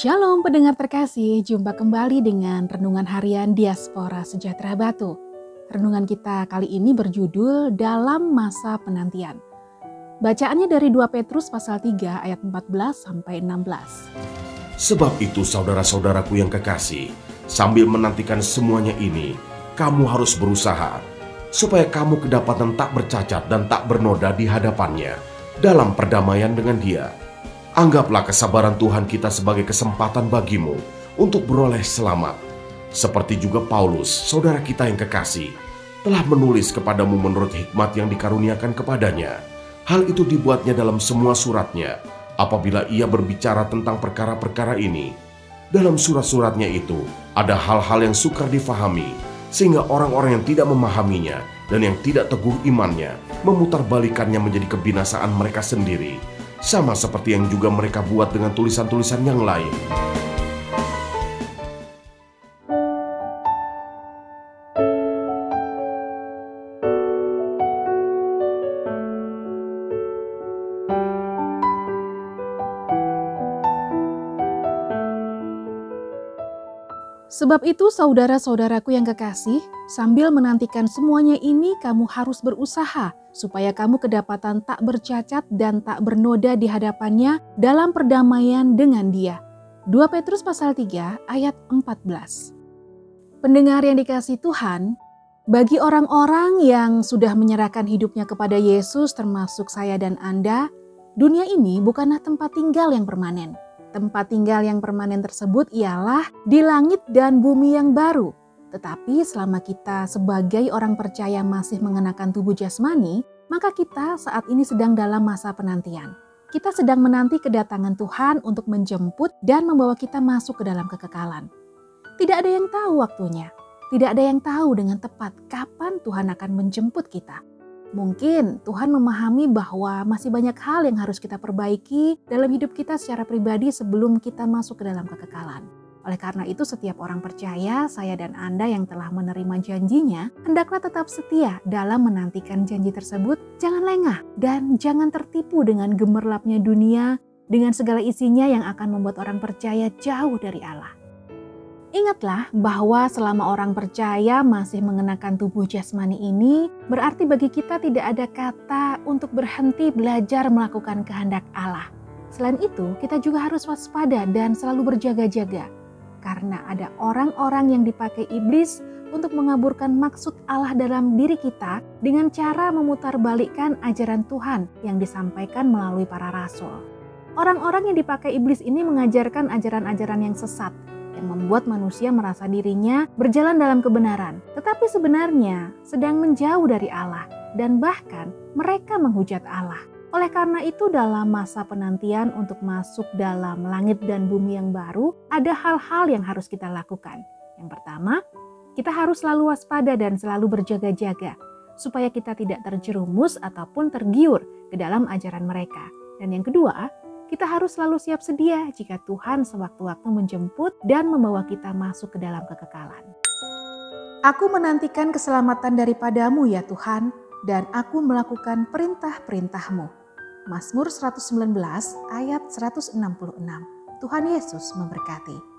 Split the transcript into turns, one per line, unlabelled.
Shalom pendengar terkasih, jumpa kembali dengan Renungan Harian Diaspora Sejahtera Batu. Renungan kita kali ini berjudul Dalam Masa Penantian. Bacaannya dari 2 Petrus pasal 3 ayat 14 sampai 16.
Sebab itu saudara-saudaraku yang kekasih, sambil menantikan semuanya ini, kamu harus berusaha supaya kamu kedapatan tak bercacat dan tak bernoda di hadapannya dalam perdamaian dengan dia Anggaplah kesabaran Tuhan kita sebagai kesempatan bagimu untuk beroleh selamat. Seperti juga Paulus, saudara kita yang kekasih, telah menulis kepadamu menurut hikmat yang dikaruniakan kepadanya. Hal itu dibuatnya dalam semua suratnya, apabila ia berbicara tentang perkara-perkara ini. Dalam surat-suratnya itu, ada hal-hal yang sukar difahami, sehingga orang-orang yang tidak memahaminya dan yang tidak teguh imannya memutarbalikannya menjadi kebinasaan mereka sendiri sama seperti yang juga mereka buat dengan tulisan-tulisan yang lain.
Sebab itu saudara-saudaraku yang kekasih, sambil menantikan semuanya ini kamu harus berusaha supaya kamu kedapatan tak bercacat dan tak bernoda di hadapannya dalam perdamaian dengan dia. 2 Petrus pasal 3 ayat 14. Pendengar yang dikasih Tuhan, bagi orang-orang yang sudah menyerahkan hidupnya kepada Yesus termasuk saya dan Anda, dunia ini bukanlah tempat tinggal yang permanen Tempat tinggal yang permanen tersebut ialah di langit dan bumi yang baru. Tetapi selama kita sebagai orang percaya masih mengenakan tubuh jasmani, maka kita saat ini sedang dalam masa penantian. Kita sedang menanti kedatangan Tuhan untuk menjemput dan membawa kita masuk ke dalam kekekalan. Tidak ada yang tahu waktunya, tidak ada yang tahu dengan tepat kapan Tuhan akan menjemput kita. Mungkin Tuhan memahami bahwa masih banyak hal yang harus kita perbaiki dalam hidup kita secara pribadi sebelum kita masuk ke dalam kekekalan. Oleh karena itu, setiap orang percaya, saya dan Anda yang telah menerima janjinya, hendaklah tetap setia dalam menantikan janji tersebut. Jangan lengah dan jangan tertipu dengan gemerlapnya dunia, dengan segala isinya yang akan membuat orang percaya jauh dari Allah. Ingatlah bahwa selama orang percaya masih mengenakan tubuh jasmani ini, berarti bagi kita tidak ada kata untuk berhenti belajar melakukan kehendak Allah. Selain itu, kita juga harus waspada dan selalu berjaga-jaga, karena ada orang-orang yang dipakai iblis untuk mengaburkan maksud Allah dalam diri kita dengan cara memutarbalikkan ajaran Tuhan yang disampaikan melalui para rasul. Orang-orang yang dipakai iblis ini mengajarkan ajaran-ajaran yang sesat, yang membuat manusia merasa dirinya berjalan dalam kebenaran, tetapi sebenarnya sedang menjauh dari Allah dan bahkan mereka menghujat Allah. Oleh karena itu, dalam masa penantian untuk masuk dalam langit dan bumi yang baru, ada hal-hal yang harus kita lakukan. Yang pertama, kita harus selalu waspada dan selalu berjaga-jaga, supaya kita tidak terjerumus ataupun tergiur ke dalam ajaran mereka. Dan yang kedua, kita harus selalu siap sedia jika Tuhan sewaktu-waktu menjemput dan membawa kita masuk ke dalam kekekalan. Aku menantikan keselamatan daripadamu ya Tuhan, dan aku melakukan perintah-perintahmu. Mazmur 119 ayat 166. Tuhan Yesus memberkati.